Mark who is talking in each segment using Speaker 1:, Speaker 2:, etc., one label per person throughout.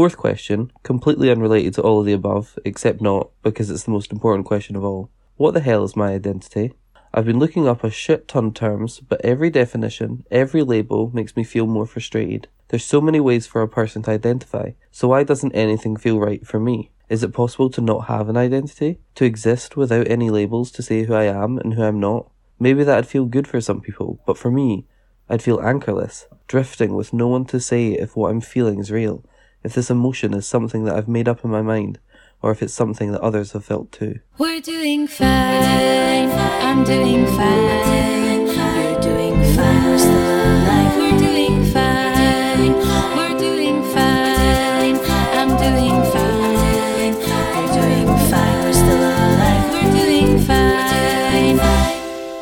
Speaker 1: Fourth question, completely unrelated to all of the above, except not because it's the most important question of all. What the hell is my identity? I've been looking up a shit ton terms, but every definition, every label makes me feel more frustrated. There's so many ways for a person to identify, so why doesn't anything feel right for me? Is it possible to not have an identity? To exist without any labels to say who I am and who I'm not? Maybe that'd feel good for some people, but for me, I'd feel anchorless, drifting with no one to say if what I'm feeling is real, if this emotion is something that I've made up in my mind, or if it's something that others have felt too.
Speaker 2: We're doing fine. I'm doing fine. You're doing fine. We're still alive. We're doing fine. We're doing fine. I'm doing fine. You're doing fine. We're still alive. We're doing fine.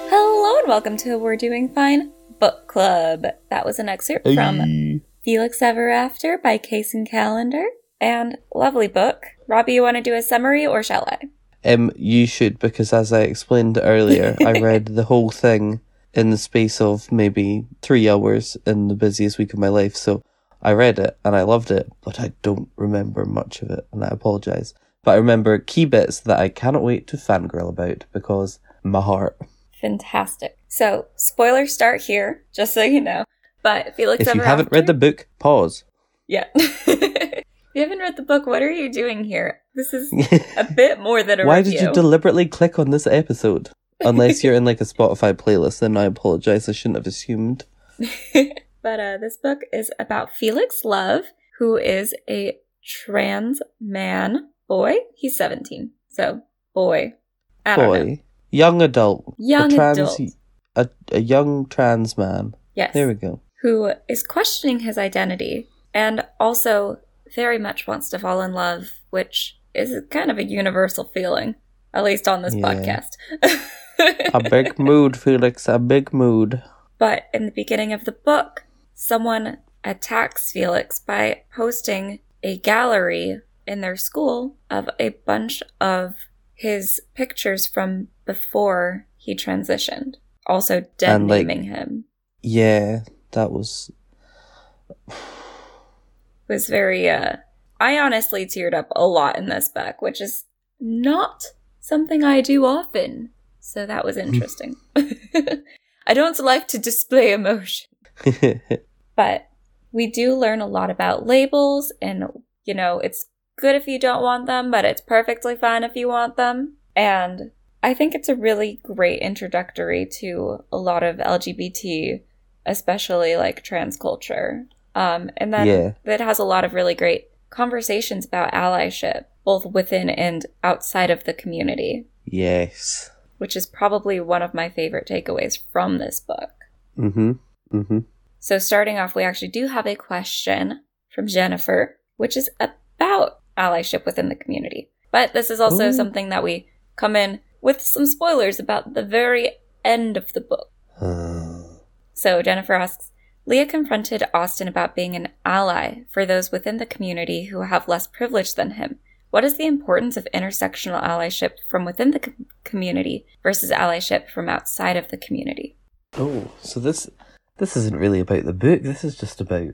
Speaker 3: Hello and welcome to We're Doing Fine Book Club. That was an excerpt from Felix Ever After by Kacen Callender. And lovely book. Robbie, you want to do a summary or shall I?
Speaker 1: Um, you should because as I explained earlier, I read the whole thing in the space of maybe three hours in the busiest week of my life. So I read it and I loved it, but I don't remember much of it, and I apologize. But I remember key bits that I cannot wait to fangirl about because my heart.
Speaker 3: Fantastic. So, spoilers start here, just so you know. But Felix
Speaker 1: If you haven't
Speaker 3: After-
Speaker 1: read the book, pause.
Speaker 3: Yeah. if you haven't read the book, what are you doing here? This is a bit more than a
Speaker 1: Why
Speaker 3: review.
Speaker 1: did you deliberately click on this episode? Unless you're in like a Spotify playlist, then I apologize. I shouldn't have assumed.
Speaker 3: but uh, this book is about Felix Love, who is a trans man boy. He's 17. So, boy. I.
Speaker 1: Boy, young adult,
Speaker 3: Young
Speaker 1: a trans,
Speaker 3: adult.
Speaker 1: a, a young trans man.
Speaker 3: Yes.
Speaker 1: There we go.
Speaker 3: Who is questioning his identity and also very much wants to fall in love, which is kind of a universal feeling, at least on this
Speaker 1: Yeah.
Speaker 3: podcast.
Speaker 1: A big mood, Felix. A big mood.
Speaker 3: But in the beginning of the book, someone attacks Felix by posting a gallery in their school of a bunch of his pictures from before he transitioned. Also dead
Speaker 1: And, like-
Speaker 3: naming him.
Speaker 1: Yeah, that was.
Speaker 3: Was very uh I honestly teared up a lot in this book, which is not something I do often. So that was interesting. I don't like to display emotion. but we do learn a lot about labels and you know it's good if you don't want them but it's perfectly fine if you want them and i think it's a really great introductory to a lot of lgbt especially like trans culture um, and then
Speaker 1: Yeah.
Speaker 3: it has a lot of really great conversations about allyship both within and outside of the community
Speaker 1: yes.
Speaker 3: which is probably one of my favorite takeaways from this book
Speaker 1: Mm hmm. Mm hmm.
Speaker 3: so, starting off, we actually do have a question from Jennifer, which is about allyship within the community. But this is also
Speaker 1: Ooh.
Speaker 3: something that we come in with some spoilers about the very end of the book. So, Jennifer asks Leah confronted Austin about being an ally for those within the community who have less privilege than him. What is the importance of intersectional allyship from within the com- community versus allyship from outside of the community?
Speaker 1: Oh, so this this isn't really about the book. This is just about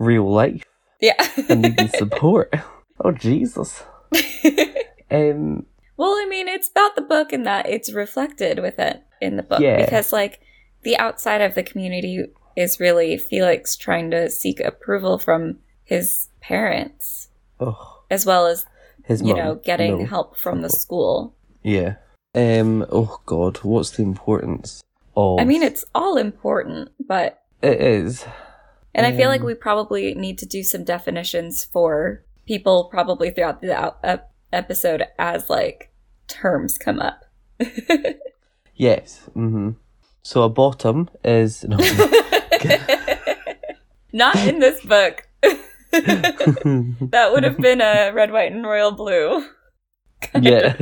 Speaker 1: real life
Speaker 3: Yeah.
Speaker 1: and needing support. Oh Jesus. Um.
Speaker 3: Well, I mean, it's about the book and that it's reflected with it in the book
Speaker 1: Yeah.
Speaker 3: because, like, the outside of the community is really Felix trying to seek approval from his parents,
Speaker 1: Oh,
Speaker 3: as well as
Speaker 1: his
Speaker 3: you
Speaker 1: mum.
Speaker 3: know getting
Speaker 1: No.
Speaker 3: help from the school.
Speaker 1: Yeah. Um. Oh God. What's the importance of?
Speaker 3: I mean, it's all important, but
Speaker 1: it is.
Speaker 3: and I feel like
Speaker 1: Um,
Speaker 3: we probably need to do some definitions for people probably throughout the out- ep- episode as like terms come up.
Speaker 1: Yes. Mm-hmm. So a bottom is no.
Speaker 3: Not in this book. that would have been a red, white, and royal blue kind
Speaker 1: yeah.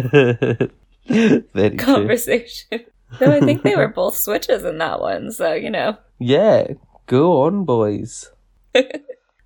Speaker 1: Very
Speaker 3: conversation. Though I think they were both switches in that one, so you know.
Speaker 1: Yeah. Go on, boys.
Speaker 3: Um,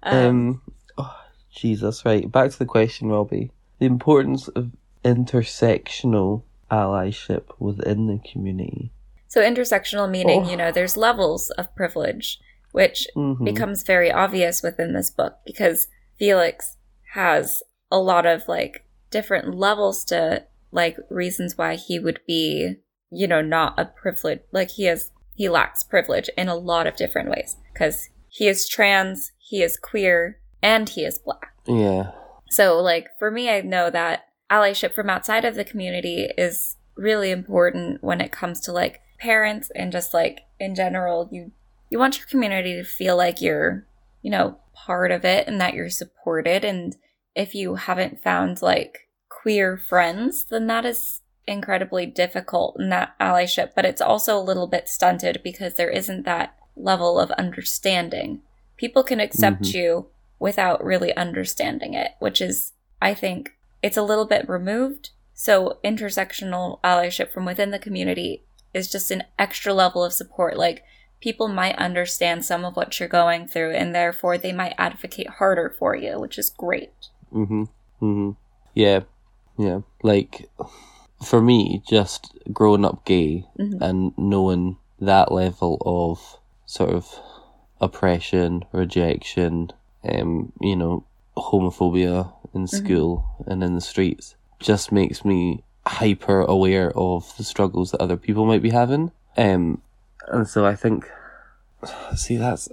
Speaker 1: Um. oh, Jesus. Right. Back to the question, Robbie. The importance of intersectional allyship within the community.
Speaker 3: So intersectional meaning,
Speaker 1: Oh.
Speaker 3: you know, there's levels of privilege, which
Speaker 1: Mhm.
Speaker 3: becomes very obvious within this book because Felix has a lot of like different levels to like reasons why he would be, you know, not a privilege. Like he has, he lacks privilege in a lot of different ways because he is trans, he is queer, and he is black.
Speaker 1: Yeah.
Speaker 3: So, like, for me, I know that allyship from outside of the community is really important when it comes to like parents and just like in general, you you want your community to feel like you're, you know, part of it and that you're supported. And if you haven't found like queer friends, then that is incredibly difficult in that allyship. But it's also a little bit stunted because there isn't that level of understanding. People can accept
Speaker 1: Mhm.
Speaker 3: you without really understanding it, which is, I think, it's a little bit removed. So intersectional allyship from within the community is just an extra level of support. Like people might understand some of what you're going through and therefore they might advocate harder for you, which is great.
Speaker 1: Mm-hmm. Mm-hmm. Yeah. Yeah. Like for me, just growing up gay
Speaker 3: Mhm.
Speaker 1: and knowing that level of sort of oppression, rejection, um, you know, homophobia in school and in the streets just makes me hyper aware of the struggles that other people might be having. Um, and so I think, see, that's,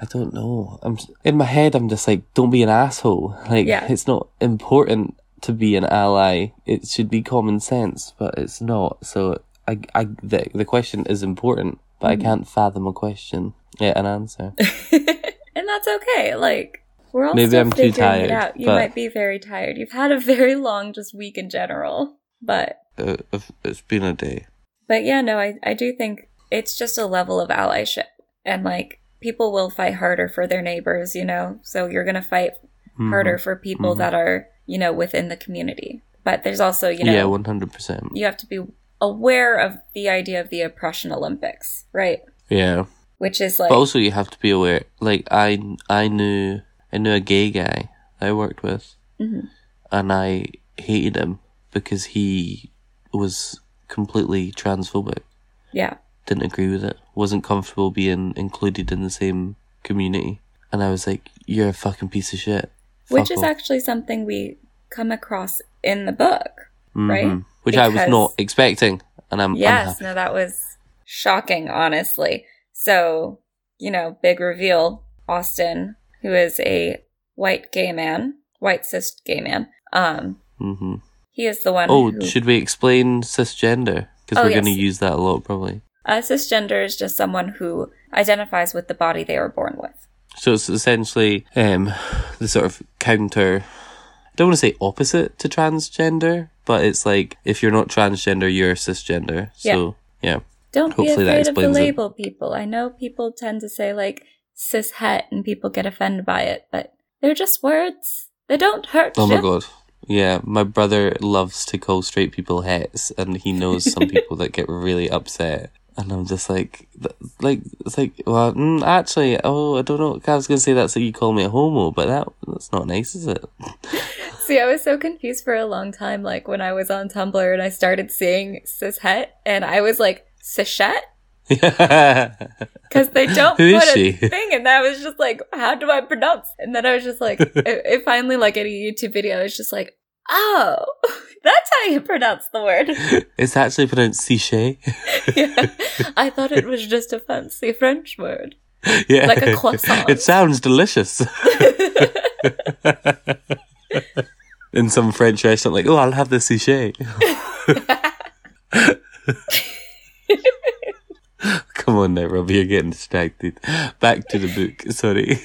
Speaker 1: I don't know. I'm in my head. I'm just like, don't be an asshole. Like,
Speaker 3: Yeah.
Speaker 1: it's not important to be an ally. It should be common sense, but it's not. So I, I, the, the question is important, but I can't fathom a question. Yeah, an answer.
Speaker 3: and that's okay. Like we're all
Speaker 1: Maybe
Speaker 3: still
Speaker 1: I'm too
Speaker 3: figuring it
Speaker 1: tired,
Speaker 3: out. You
Speaker 1: but-
Speaker 3: might be very tired. You've had a very long just week in general. But
Speaker 1: Uh, it's been a day.
Speaker 3: but yeah, no, I, I do think it's just a level of allyship. And like people will fight harder for their neighbors, you know? So you're gonna fight
Speaker 1: Mm-hmm.
Speaker 3: harder for people
Speaker 1: Mhm.
Speaker 3: that are, you know, within the community. But there's also, you know,
Speaker 1: yeah, one hundred percent.
Speaker 3: you have to be aware of the idea of the oppression Olympics, right?
Speaker 1: Yeah,
Speaker 3: Which is like
Speaker 1: but also you have to be aware. Like I, I knew, I knew a gay guy I worked with,
Speaker 3: Mhm.
Speaker 1: and I hated him because he was completely transphobic.
Speaker 3: yeah.
Speaker 1: Didn't agree with it. Wasn't comfortable being included in the same community. And I was like, "You're a fucking piece of shit."
Speaker 3: Which is
Speaker 1: off.
Speaker 3: actually something we come across in the book. right?
Speaker 1: Mhm. Which I was not expecting, and I'm
Speaker 3: yes,
Speaker 1: unhappy.
Speaker 3: no, that was shocking, honestly. So, you know, big reveal Austin, who is a white gay man, white cis gay man, um,
Speaker 1: hmm
Speaker 3: he is the one
Speaker 1: Oh,
Speaker 3: who.
Speaker 1: should we explain cisgender? Because
Speaker 3: Oh,
Speaker 1: we're going to use that a lot, probably.
Speaker 3: uh, cisgender is just someone who identifies with the body they were born with.
Speaker 1: So it's essentially um, the sort of counter. I don't want to say opposite to transgender, but it's like if you're not transgender, you're cisgender. So yeah,
Speaker 3: Don't
Speaker 1: Hopefully
Speaker 3: be
Speaker 1: that
Speaker 3: afraid of the
Speaker 1: explains it.
Speaker 3: label, people. I know people tend to say like cis het and people get offended by it, but they're just words. They don't hurt
Speaker 1: Oh my god. Yeah, my brother loves to call straight people hets, and he knows some people that get really upset. And I'm just like, like, it's like, well, mm, actually, oh, I don't know. I was gonna say that's like you call me a homo, but that that's not nice, is it?
Speaker 3: See, I was so confused for a long time, like when I was on Tumblr and I started seeing cis het, and I was like, cishet? Because they don't
Speaker 1: Who
Speaker 3: put a thing, and I was just like, how do I pronounce? And then I was just like, it, it finally, like in a YouTube video, it's just like, oh, that's how you pronounce the word.
Speaker 1: it's actually pronounced Sichet.
Speaker 3: yeah. I thought it was just a fancy French word.
Speaker 1: yeah,
Speaker 3: Like a croissant.
Speaker 1: It sounds delicious. In some French restaurant, like, oh, I'll have the Sichet. Come on now, Robbie, you're getting distracted. Back to the book. Sorry.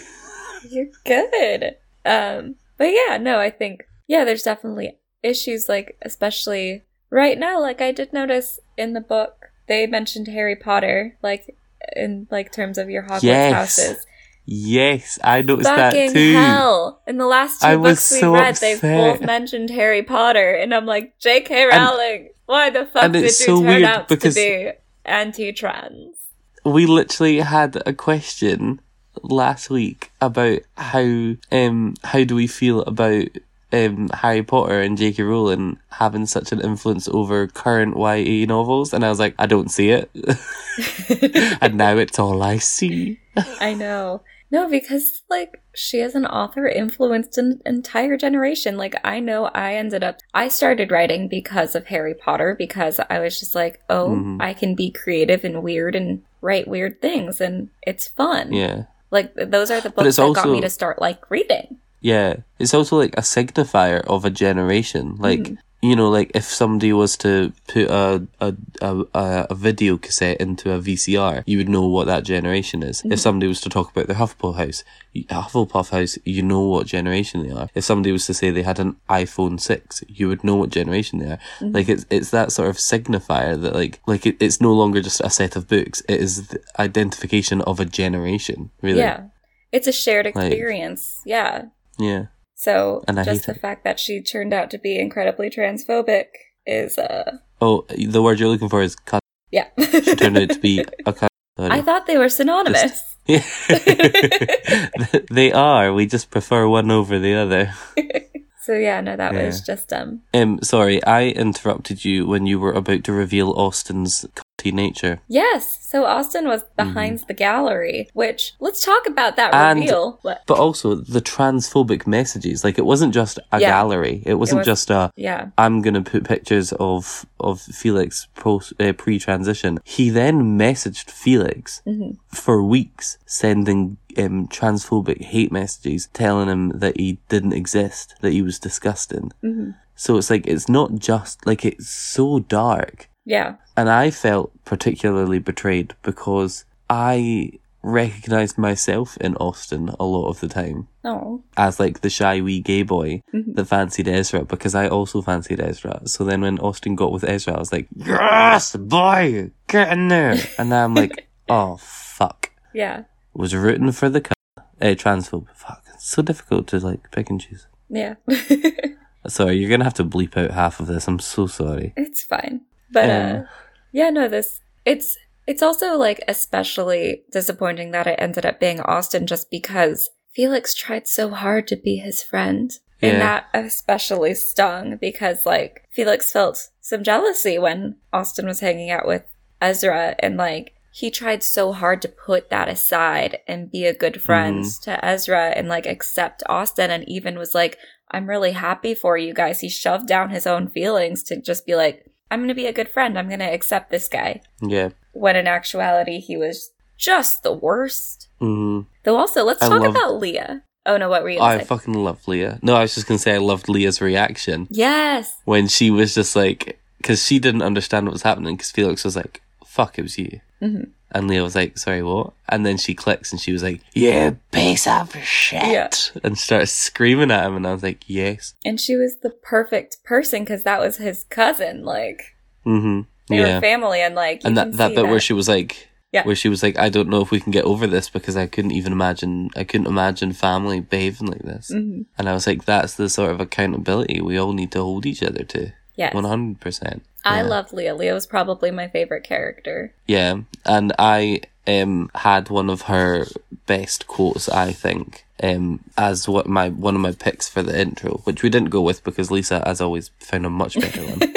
Speaker 3: You're good. Um, but yeah, no, I think yeah, there's definitely issues like especially right now. Like I did notice in the book they mentioned Harry Potter, like in like terms of your Hogwarts
Speaker 1: Yes.
Speaker 3: houses.
Speaker 1: Yes, I noticed
Speaker 3: Fucking
Speaker 1: that too.
Speaker 3: hell! In the last two
Speaker 1: I was
Speaker 3: books we
Speaker 1: so
Speaker 3: read, they've both mentioned Harry Potter, and I'm like, J.K. Rowling, why the fuck
Speaker 1: and
Speaker 3: did you turn out
Speaker 1: because-
Speaker 3: to be anti-trans?
Speaker 1: we literally had a question last week about how um how do we feel about um Harry Potter and J.K. Rowling having such an influence over current YA novels, and I was like, I don't see it, and now it's all I see.
Speaker 3: I know. No, because like she as an author influenced an entire generation. Like I know I ended up I started writing because of Harry Potter because I was just like, oh,
Speaker 1: Mhm.
Speaker 3: I can be creative and weird and write weird things and it's fun.
Speaker 1: Yeah.
Speaker 3: Like those are the books that got me to start like reading.
Speaker 1: Yeah. It's also like a signifier of a generation. Like,
Speaker 3: Mhm.
Speaker 1: You know, like if somebody was to put a, a, a, a, video cassette into a VCR, you would know what that generation is.
Speaker 3: Mhm.
Speaker 1: If somebody was to talk about their Hufflepuff house, you- Hufflepuff house, you know what generation they are. If somebody was to say they had an iPhone 6, you would know what generation they are.
Speaker 3: Mhm.
Speaker 1: Like it's, it's that sort of signifier that like, like it, it's no longer just a set of books. It is the identification of a generation, really.
Speaker 3: Yeah. It's a shared
Speaker 1: Like-
Speaker 3: experience. yeah.
Speaker 1: Yeah.
Speaker 3: So
Speaker 1: And
Speaker 3: just the
Speaker 1: it.
Speaker 3: fact that she turned out to be incredibly transphobic is uh
Speaker 1: Oh, the word you're looking for is cut.
Speaker 3: yeah.
Speaker 1: She turned out to be a cut.
Speaker 3: I thought they were synonymous.
Speaker 1: Yeah. they are. We just prefer one over the other.
Speaker 3: so yeah, no, that was just um
Speaker 1: Um, sorry, I interrupted you when you were about to reveal Austin's nature.
Speaker 3: Yes. So Austin was behind the gallery, which let's talk about that
Speaker 1: Mm-hmm. And-
Speaker 3: reveal.
Speaker 1: But also the transphobic messages. Like it wasn't just a
Speaker 3: Yeah.
Speaker 1: gallery. It wasn't
Speaker 3: was-
Speaker 1: just a.
Speaker 3: Yeah.
Speaker 1: I'm gonna put pictures of of Felix post uh, pre-transition. He then messaged Felix
Speaker 3: hmm
Speaker 1: for weeks, sending um, transphobic hate messages, telling him that he didn't exist, that he was disgusting.
Speaker 3: hmm
Speaker 1: So it's like it's not just like it's so dark,
Speaker 3: Yeah.
Speaker 1: and I felt particularly betrayed because I recognized myself in Austin a lot of the time
Speaker 3: Oh.
Speaker 1: as like the shy wee gay boy
Speaker 3: Mhm.
Speaker 1: that fancied Ezra because I also fancied Ezra. So then when Austin got with Ezra, I was like, yes, boy, get in there. And now I'm like, oh fuck,
Speaker 3: Yeah.
Speaker 1: was rooting for the cu- uh, transphobe. Fuck, it's so difficult to like pick and choose.
Speaker 3: Yeah.
Speaker 1: Sorry, you're gonna have to bleep out half of this. I'm so sorry.
Speaker 3: it's fine. But uh
Speaker 1: Um,
Speaker 3: yeah, no, this it's it's also like especially disappointing that it ended up being Austin just because Felix tried so hard to be his friend. And that especially stung because like Felix felt some jealousy when Austin was hanging out with Ezra and like he tried so hard to put that aside and be a good friend
Speaker 1: Mm-hmm.
Speaker 3: to Ezra and like accept Austin and even was like, I'm really happy for you guys. He shoved down his own feelings to just be like, I'm going to be a good friend. I'm going to accept this guy.
Speaker 1: Yeah.
Speaker 3: When in actuality, he was just the worst.
Speaker 1: hmm
Speaker 3: Though also, let's
Speaker 1: I
Speaker 3: talk
Speaker 1: love-
Speaker 3: about Leah. Oh no, what were you
Speaker 1: I
Speaker 3: say?
Speaker 1: fucking love Leah. No, I was just gonna say I loved Leah's reaction
Speaker 3: yes.
Speaker 1: when she was just like, because she didn't understand what was happening. Because Felix was like, "Fuck, it was you,"
Speaker 3: Mhm.
Speaker 1: and Leah was like, "Sorry, what?" And then she clicks and she was like, "You piece of shit,"
Speaker 3: Yeah.
Speaker 1: and starts screaming at him. And I was like, "Yes."
Speaker 3: And she was the perfect person because that was his cousin. Like,
Speaker 1: Mm-hmm.
Speaker 3: they
Speaker 1: Yeah.
Speaker 3: were family and like,
Speaker 1: and that that bit where she was like.
Speaker 3: Yeah.
Speaker 1: Where she was like, I don't know if we can get over this because I couldn't even imagine, I couldn't imagine family behaving like this.
Speaker 3: Mhm.
Speaker 1: And I was like, that's the sort of accountability we all need to hold each other to.
Speaker 3: Yes.
Speaker 1: 100%.
Speaker 3: I
Speaker 1: Yeah.
Speaker 3: loved Leah. Leah was probably my favorite character.
Speaker 1: Yeah, and I um had one of her best quotes, I think, um as what my one of my picks for the intro, which we didn't go with because Lisa, as always, found a much better one.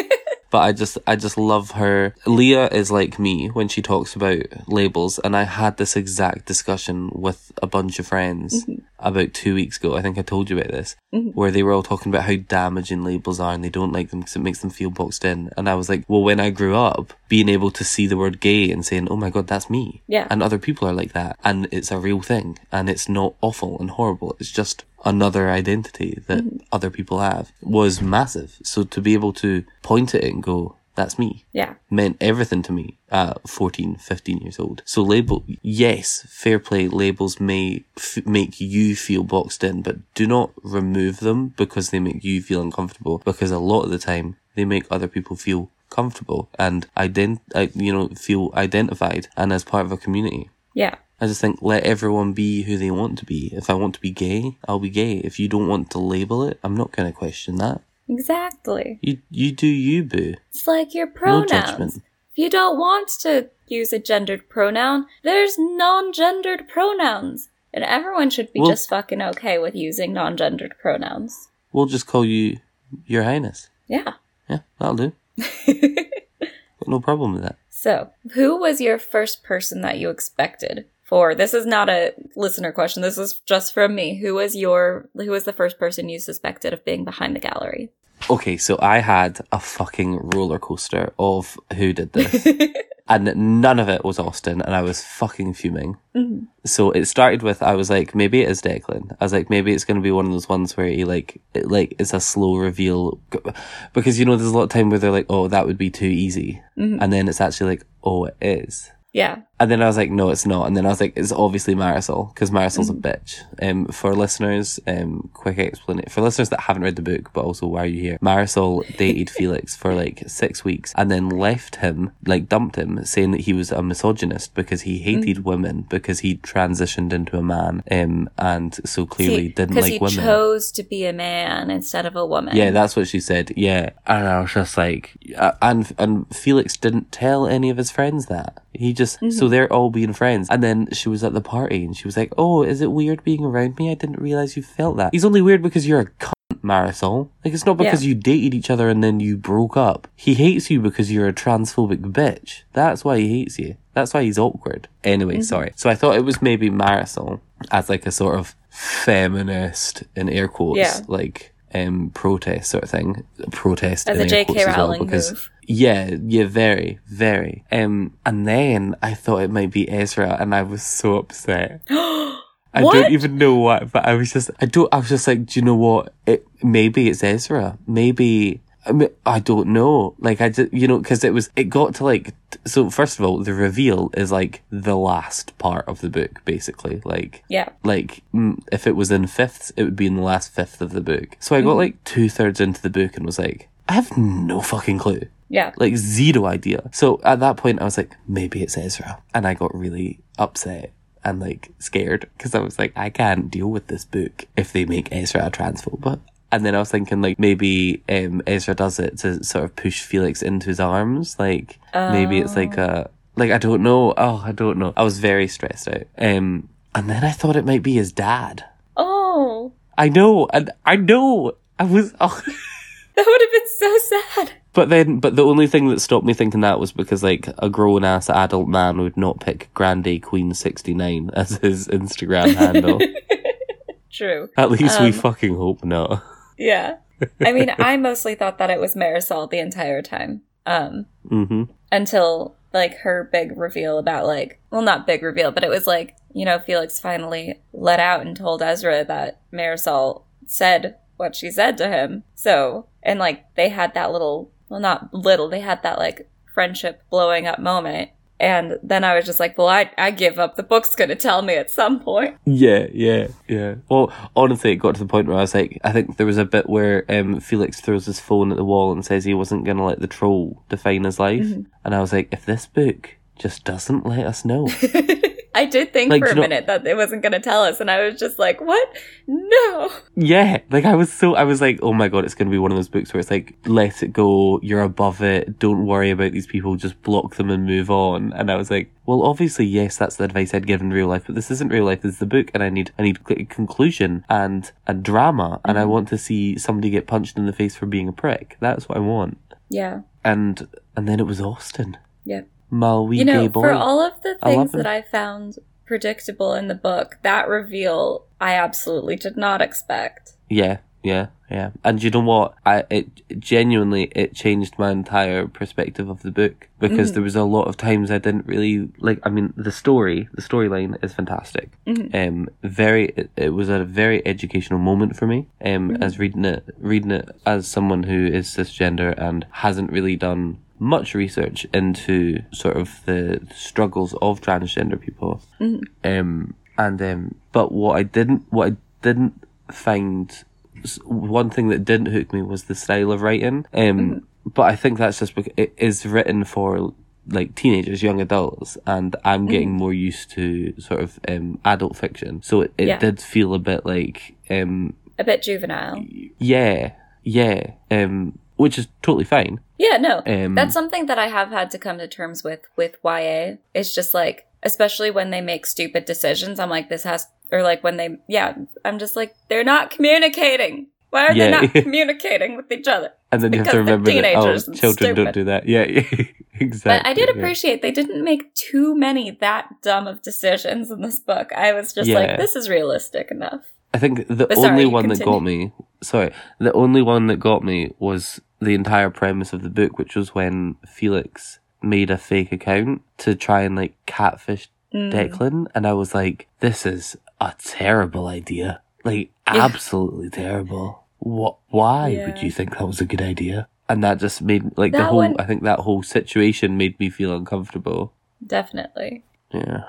Speaker 1: But I just I just love her. Leah is like me when she talks about labels, and I had this exact discussion with a bunch of friends about two weeks ago. I think I told you about this,
Speaker 3: Mhm.
Speaker 1: where they were all talking about how damaging labels are, and they don't like them because it makes them feel boxed in. And I was like, well, when I grew up, being able to see the word gay and saying, "Oh my god, that's me,"
Speaker 3: Yeah.
Speaker 1: and other people are like that, and it's a real thing, and it's not awful and horrible. It's just another identity that other people have was massive. So to be able to point at it and go, "That's me,"
Speaker 3: Yeah.
Speaker 1: meant everything to me at 14, 15 years old. So label, yes, fair play, labels may f- make you feel boxed in, but do not remove them because they make you feel uncomfortable because a lot of the time they make other people feel comfortable and ident- uh, you know, feel identified and as part of a community.
Speaker 3: Yeah.
Speaker 1: I just think let everyone be who they want to be. If I want to be gay, I'll be gay. If you don't want to label it, I'm not going to question that.
Speaker 3: Exactly.
Speaker 1: You you do you, boo.
Speaker 3: It's like your pronouns.
Speaker 1: No judgment.
Speaker 3: if you don't want to use a gendered pronoun, there's non-gendered pronouns. And everyone should be
Speaker 1: Well-
Speaker 3: just fucking okay with using non-gendered pronouns.
Speaker 1: We'll just call you Your Highness.
Speaker 3: Yeah.
Speaker 1: Yeah, that'll do. Got no problem with that.
Speaker 3: so, who was your first person that you expected for this is not a listener question. This is just from me. Who was your who was the first person you suspected of being behind the gallery?
Speaker 1: Okay, so I had a fucking roller coaster of who did this. and none of it was Austin, and I was fucking fuming.
Speaker 3: Mhm.
Speaker 1: So it started with I was like, maybe it is Declan. I was like, maybe it's going to be one of those ones where he like, it, like it's a slow reveal, because you know there's a lot of time where they're like, oh, that would be too easy,
Speaker 3: Mhm.
Speaker 1: and then it's actually like, oh, it is.
Speaker 3: Yeah.
Speaker 1: And then I was like, no, it's not. And then I was like, it's obviously Marisol because Marisol's a bitch. Um, for listeners, um, quick explanation for listeners that haven't read the book, but also why are you here? Marisol dated Felix for like six weeks and then left him, like dumped him, saying that he was a misogynist because he hated women because he transitioned into a man, um, and so clearly didn't
Speaker 3: Because
Speaker 1: like
Speaker 3: he
Speaker 1: women.
Speaker 3: chose to be a man instead of a woman.
Speaker 1: Yeah, that's what she said. Yeah, and I was just like, uh, and and Felix didn't tell any of his friends that. He just so they're all being friends, and then she was at the party and she was like, "Oh, is it weird being around me? I didn't realize you felt that." He's only weird because you're a cunt, Marisol. Like it's not because
Speaker 3: Yeah.
Speaker 1: you dated each other and then you broke up. He hates you because you're a transphobic bitch. That's why he hates you. That's why he's awkward. Anyway, sorry. So I thought it was maybe Marisol as like a sort of feminist in air quotes,
Speaker 3: Yeah.
Speaker 1: like um protest sort of thing. Protest
Speaker 3: As
Speaker 1: in
Speaker 3: a
Speaker 1: air
Speaker 3: J.K.
Speaker 1: quotes as well,
Speaker 3: Rowling
Speaker 1: because
Speaker 3: move.
Speaker 1: Yeah, yeah, very, very. Um, and then I thought it might be Ezra, and I was so upset. I
Speaker 3: What?
Speaker 1: don't even know what, but I was just, I don't, I was just like, do you know what? It maybe it's Ezra. Maybe. I mean, I don't know. Like, I just, you know, because it was, it got to like, so first of all, the reveal is like the last part of the book, basically. Like,
Speaker 3: Yeah.
Speaker 1: like mm, if it was in fifths, it would be in the last fifth of the book. So I got like two thirds into the book and was like, I have no fucking clue
Speaker 3: Yeah.
Speaker 1: like zero idea. So at that point, I was like, maybe it's Ezra, and I got really upset and like scared because I was like, I can't deal with this book if they make Ezra a transphobe. And then I was thinking like maybe um, Ezra does it to sort of push Felix into his arms. Like maybe it's like a like I don't know. Oh, I don't know. I was very stressed out. Um, and then I thought it might be his dad.
Speaker 3: Oh,
Speaker 1: I know, and I know. I was. Oh.
Speaker 3: that would have been so sad.
Speaker 1: But then, but the only thing that stopped me thinking that was because, like, a grown ass adult man would not pick Grande Queen 69 as his Instagram handle.
Speaker 3: True.
Speaker 1: At least we
Speaker 3: Um,
Speaker 1: fucking hope not.
Speaker 3: Yeah. I mean, I mostly thought that it was Marisol the entire time. Um,
Speaker 1: hmm
Speaker 3: until like her big reveal about like well not big reveal but it was like you know felix finally let out and told ezra that marisol said what she said to him so and like they had that little well not little they had that like friendship blowing up moment and then i was just like well i, I give up the book's gonna tell me at some point
Speaker 1: Yeah, yeah, yeah. Well, honestly, it got to the point where I was like, I think there was a bit where um, Felix throws his phone at the wall and says he wasn't going to let the troll define his life.
Speaker 3: Mm-hmm.
Speaker 1: And I was like, if this book just doesn't let us know.
Speaker 3: i did think
Speaker 1: Like,
Speaker 3: for a
Speaker 1: you know-
Speaker 3: minute that it wasn't gonna tell us and i was just like what no
Speaker 1: Yeah, like I was so I was like, oh my god, it's going to be one of those books where it's like, let it go, you're above it, don't worry about these people, just block them and move on. And I was like, well, obviously, yes, that's the advice I'd give in real life, but this isn't real life. This is the book, and I need I need a conclusion and a drama, and I mm-hmm. want to see somebody get punched in the face for being a prick. That's what I want.
Speaker 3: yeah
Speaker 1: And and then it was Austin,
Speaker 3: yeah
Speaker 1: wee
Speaker 3: you know,
Speaker 1: gay boy.
Speaker 3: for all of the
Speaker 1: I
Speaker 3: things that. I found predictable in the book, that reveal I absolutely did not expect.
Speaker 1: Yeah, yeah, yeah. And you know what? I it genuinely it changed my entire perspective of the book because
Speaker 3: Mhm.
Speaker 1: there was a lot of times I didn't really like. I mean, the story, the storyline is fantastic.
Speaker 3: Mhm.
Speaker 1: Um, very. It, it was a very educational moment for me. Um, as reading it, reading it as someone who is cisgender and hasn't really done much research into sort of the struggles of transgender people. Um, and um, but what I didn't, what I didn't find, one thing that didn't hook me was the style of writing. Um, but I think that's just because it is written for like teenagers, young adults, and I'm getting more used to sort of um adult fiction. So it, it
Speaker 3: Yeah.
Speaker 1: did feel a bit like um
Speaker 3: A bit juvenile.
Speaker 1: yeah, yeah, um, which is totally fine.
Speaker 3: Yeah, no.
Speaker 1: Um,
Speaker 3: That's something that I have had to come to terms with with YA. It's just like especially when they make stupid decisions, I'm like this has or like when they yeah, I'm just like they're not communicating. Why are
Speaker 1: Yeah.
Speaker 3: they not communicating with each other?
Speaker 1: And then you have to
Speaker 3: Because they're
Speaker 1: remember that oh, children don't do that. Yeah, exactly.
Speaker 3: But I did
Speaker 1: yeah.
Speaker 3: appreciate they didn't make too many that dumb of decisions in this book. I was just
Speaker 1: Yeah.
Speaker 3: like, this is realistic enough.
Speaker 1: I think the
Speaker 3: sorry,
Speaker 1: only one that got me, sorry, the only one that got me was the entire premise of the book, which was when Felix made a fake account to try and like catfish
Speaker 3: Mm.
Speaker 1: Declan, and I was like, this is a terrible idea. Like,
Speaker 3: Yeah.
Speaker 1: absolutely terrible. What? Why would you think that was a good idea? And that just made like the whole.
Speaker 3: one-
Speaker 1: I think that whole situation made me feel uncomfortable.
Speaker 3: Definitely.
Speaker 1: Yeah.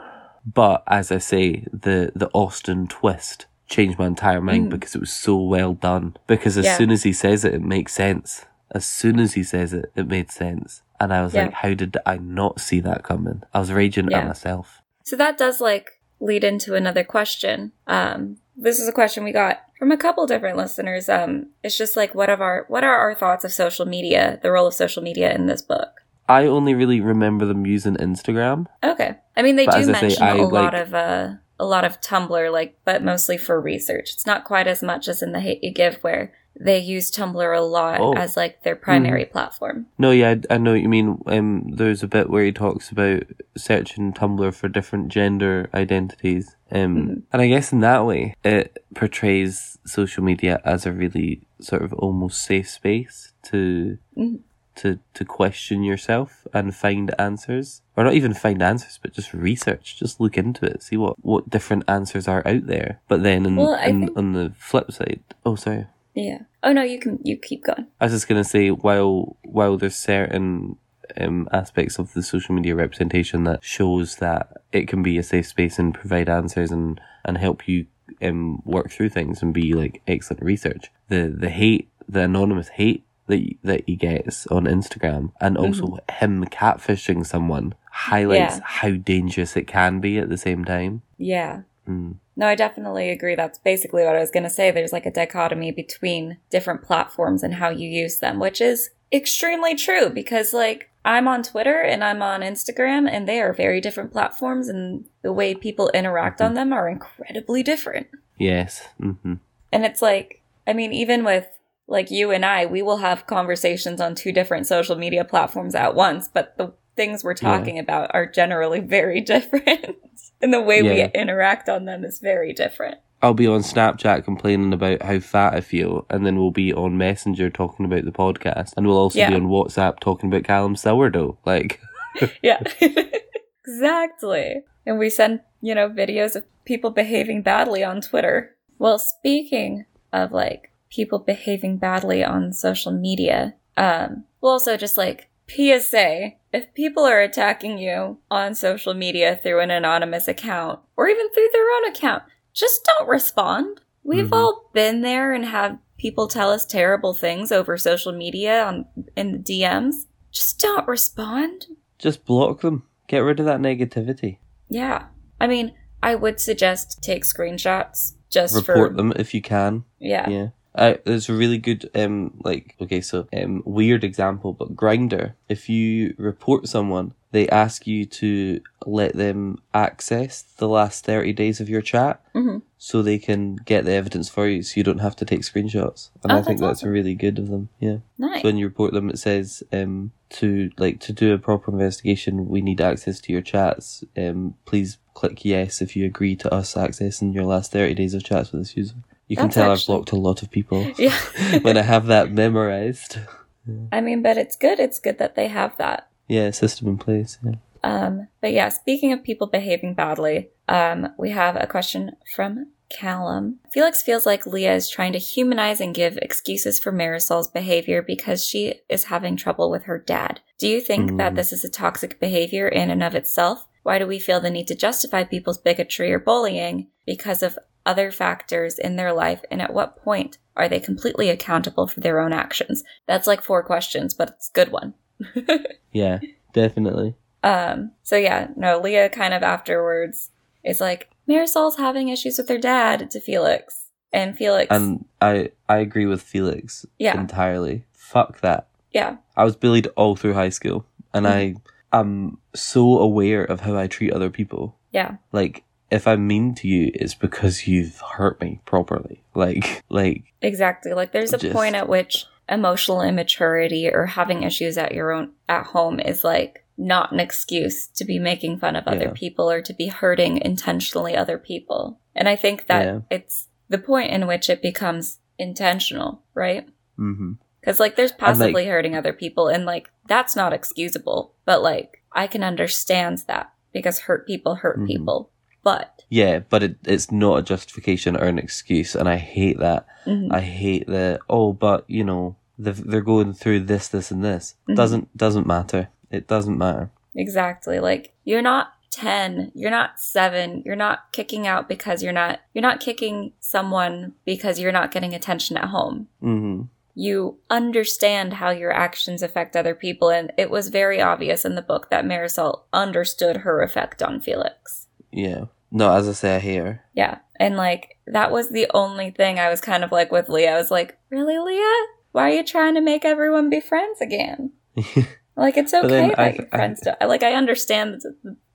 Speaker 1: But as I say, the the Austin twist changed my entire mind
Speaker 3: Mm.
Speaker 1: because it was so well done. Because as
Speaker 3: Yeah.
Speaker 1: soon as he says it, it makes sense. As soon as he says it, it made sense. And I was
Speaker 3: Yeah.
Speaker 1: like, how did I not see that coming? I was raging
Speaker 3: Yeah.
Speaker 1: at myself.
Speaker 3: So that does like lead into another question. Um, this is a question we got from a couple different listeners. Um, it's just like, what of our what are our thoughts of social media, the role of social media in this book?
Speaker 1: I only really remember them using Instagram.
Speaker 3: Okay, I mean they
Speaker 1: But
Speaker 3: do
Speaker 1: I say,
Speaker 3: mention
Speaker 1: I,
Speaker 3: a lot
Speaker 1: like-
Speaker 3: of uh, a lot of Tumblr, like, but mostly for research. It's not quite as much as in the Hate U Give, where they use Tumblr a lot
Speaker 1: Oh.
Speaker 3: as like their primary platform.
Speaker 1: No, yeah, I, I know what you mean. Um, there's a bit where he talks about searching Tumblr for different gender identities. Um,
Speaker 3: Mhm.
Speaker 1: and I guess in that way, it portrays social media as a really sort of almost safe space to
Speaker 3: Mhm.
Speaker 1: to to question yourself and find answers, or not even find answers, but just research, just look into it, see what what different answers are out there. But then, in,
Speaker 3: Well,
Speaker 1: in,
Speaker 3: think-
Speaker 1: on the flip side, oh sorry.
Speaker 3: Yeah. Oh no, you can you keep going.
Speaker 1: I was just gonna say, while while there's certain um, aspects of the social media representation that shows that it can be a safe space and provide answers and and help you um, work through things and be like excellent research. The the hate, the anonymous hate that y- that he gets on Instagram, and also him catfishing someone highlights
Speaker 3: Yeah.
Speaker 1: how dangerous it can be at the same time.
Speaker 3: Yeah.
Speaker 1: Mm.
Speaker 3: No, I definitely agree. That's basically what I was going to say. There's like a dichotomy between different platforms and how you use them, which is extremely true because, like, I'm on Twitter and I'm on Instagram, and they are very different platforms, and the way people interact on them are incredibly different.
Speaker 1: Yes. hmm
Speaker 3: And it's like, I mean, even with like you and I, we will have conversations on two different social media platforms at once, but the things we're
Speaker 1: Yeah.
Speaker 3: talking about are generally very different. And the way
Speaker 1: Yeah.
Speaker 3: we interact on them is very different.
Speaker 1: I'll be on Snapchat complaining about how fat I feel, and then we'll be on Messenger talking about the podcast, and we'll also
Speaker 3: Yeah.
Speaker 1: be on WhatsApp talking about Callum sourdough. Like,
Speaker 3: Yeah. exactly. And we send, you know, videos of people behaving badly on Twitter. Well, speaking of like people behaving badly on social media, um, well, also just like PSA, if people are attacking you on social media through an anonymous account or even through their own account, just don't respond. We've
Speaker 1: Mhm.
Speaker 3: all been there and have people tell us terrible things over social media on in the DMs. Just don't respond.
Speaker 1: just block them. Get rid of that negativity.
Speaker 3: Yeah. I mean, I would suggest take screenshots just
Speaker 1: Report
Speaker 3: for
Speaker 1: them if you can.
Speaker 3: Yeah.
Speaker 1: Yeah. Uh, there's a really good um like okay so um weird example but Grindr if you report someone they ask you to let them access the last 30 days of your chat
Speaker 3: Mhm.
Speaker 1: so they can get the evidence for you so you don't have to take screenshots and
Speaker 3: Oh,
Speaker 1: i think
Speaker 3: that's
Speaker 1: that's really good of them yeah
Speaker 3: Nice.
Speaker 1: so when you report them it says um to like to do a proper investigation we need access to your chats um please click yes if you agree to us accessing your last 30 days of chats with this user you can
Speaker 3: That's
Speaker 1: tell
Speaker 3: actually-
Speaker 1: i've blocked a lot of people
Speaker 3: yeah.
Speaker 1: when i have that memorized
Speaker 3: I mean, but it's good. It's good that they have that.
Speaker 1: yeah system in place yeah.
Speaker 3: Um, but yeah, speaking of people behaving badly, um, we have a question from Callum. Felix feels like Leah is trying to humanize and give excuses for Marisol's behavior because she is having trouble with her dad. Do you think that
Speaker 1: Mm.
Speaker 3: this is a toxic behavior in and of itself? Why do we feel the need to justify people's bigotry or bullying because of other factors in their life? And at what point are they completely accountable for their own actions? That's like four questions, but it's a good one.
Speaker 1: yeah definitely
Speaker 3: Um, so yeah, no, Leah kind of afterwards is like, Marisol's having issues with her dad to Felix. And Felix,
Speaker 1: and i i agree with felix
Speaker 3: Yeah.
Speaker 1: entirely fuck that
Speaker 3: yeah,
Speaker 1: I was bullied all through high school, and I am so aware of how I treat other people.
Speaker 3: yeah,
Speaker 1: Like if I'm mean to you, it's because you've hurt me properly. Like, like,
Speaker 3: Exactly. Like there's a
Speaker 1: Just-
Speaker 3: point at which emotional immaturity or having issues at your own at home is like not an excuse to be making fun of other
Speaker 1: Yeah.
Speaker 3: people or to be hurting intentionally other people. And I think that
Speaker 1: Yeah.
Speaker 3: it's the point in which it becomes intentional, right?
Speaker 1: hmm
Speaker 3: Because like there's
Speaker 1: like-
Speaker 3: hurting other people and like that's not excusable. But like I can understand that because hurt people hurt
Speaker 1: Mhm.
Speaker 3: people. But
Speaker 1: yeah, but it, it's not a justification or an excuse, and I hate that.
Speaker 3: Mhm.
Speaker 1: I hate the oh, but you know, the, they're going through this, this, and this.
Speaker 3: Mhm.
Speaker 1: Doesn't doesn't matter. It doesn't matter.
Speaker 3: Exactly. Like you're not 10, you're not 7, you're not kicking out because you're not you're not kicking someone because you're not getting attention at home.
Speaker 1: hmm
Speaker 3: You understand how your actions affect other people and it was very obvious in the book that Marisol understood her effect on Felix.
Speaker 1: Yeah. No, as I say, I hear.
Speaker 3: Yeah. And like that was the only thing I was kind of like with Leah. I was like, "Really, Leah? Why are you trying to make everyone be friends again?" Like it's okay that
Speaker 1: I-
Speaker 3: your
Speaker 1: I-
Speaker 3: friends do. Like I understand.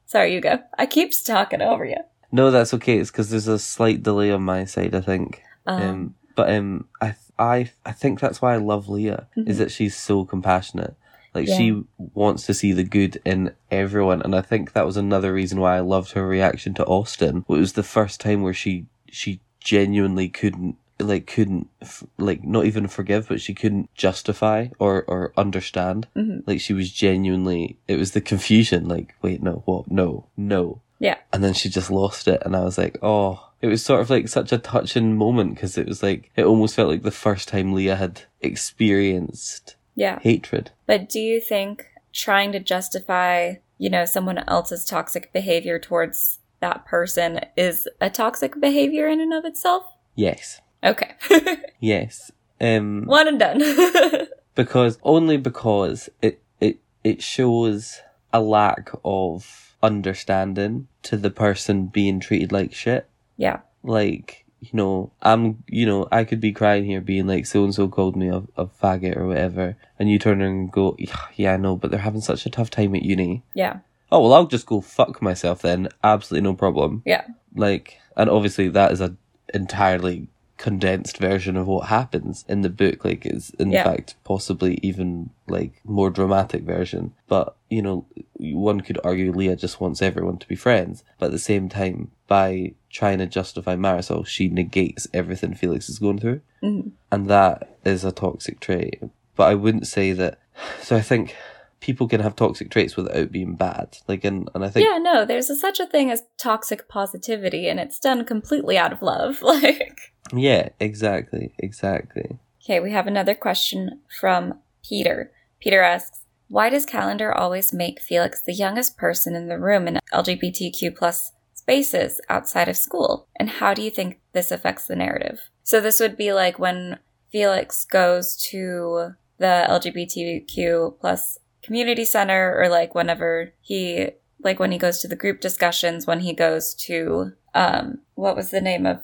Speaker 3: Sorry, you go. I keep talking over you.
Speaker 1: no, that's okay. It's because there's a slight delay on my side. I think.
Speaker 3: Um,
Speaker 1: Um, but um, I I I think that's why I love Leah
Speaker 3: Mhm.
Speaker 1: is that she's so compassionate. Like
Speaker 3: Yeah.
Speaker 1: she wants to see the good in everyone, and I think that was another reason why I loved her reaction to Austin. It was the first time where she she genuinely couldn't like couldn't f- like not even forgive, but she couldn't justify or or understand.
Speaker 3: Mhm.
Speaker 1: Like she was genuinely. It was the confusion. Like wait, no, what? No, no
Speaker 3: yeah.
Speaker 1: and then she just lost it and i was like oh it was sort of like such a touching moment because it was like it almost felt like the first time leah had experienced
Speaker 3: Yeah.
Speaker 1: hatred
Speaker 3: But do you think trying to justify, you know, someone else's toxic behavior towards that person is a toxic behavior in and of itself?
Speaker 1: yes
Speaker 3: Okay.
Speaker 1: yes um
Speaker 3: One and done.
Speaker 1: because only because it it it shows a lack of understanding to the person being treated like shit
Speaker 3: yeah.
Speaker 1: like you know i'm you know i could be crying here being like so and so called me a, a faggot or whatever and you turn around and go "Yeah, i know but they're having such a tough time at uni
Speaker 3: Yeah.
Speaker 1: oh well i'll just go fuck myself then absolutely no problem
Speaker 3: Yeah.
Speaker 1: like and obviously that is a entirely condensed version of what happens in the book like it's in
Speaker 3: Yeah.
Speaker 1: fact possibly even like more dramatic version but you know one could argue leah just wants everyone to be friends but at the same time by trying to justify marisol she negates everything felix is going through
Speaker 3: Mhm.
Speaker 1: and that is a toxic trait but i wouldn't say that so i think people can have toxic traits without being bad like and, and i think
Speaker 3: Yeah, no, there's a, such a thing as toxic positivity, and it's done completely out of love. Like,
Speaker 1: Yeah, exactly, exactly.
Speaker 3: okay, we have another question from Peter. Peter asks, "Why does Callender always make Felix the youngest person in the room in LGBTQ plus spaces outside of school? And how do you think this affects the narrative?" So this would be like when Felix goes to the LGBTQ plus community center, or like whenever he like when he goes to the group discussions, when he goes to um what was the name of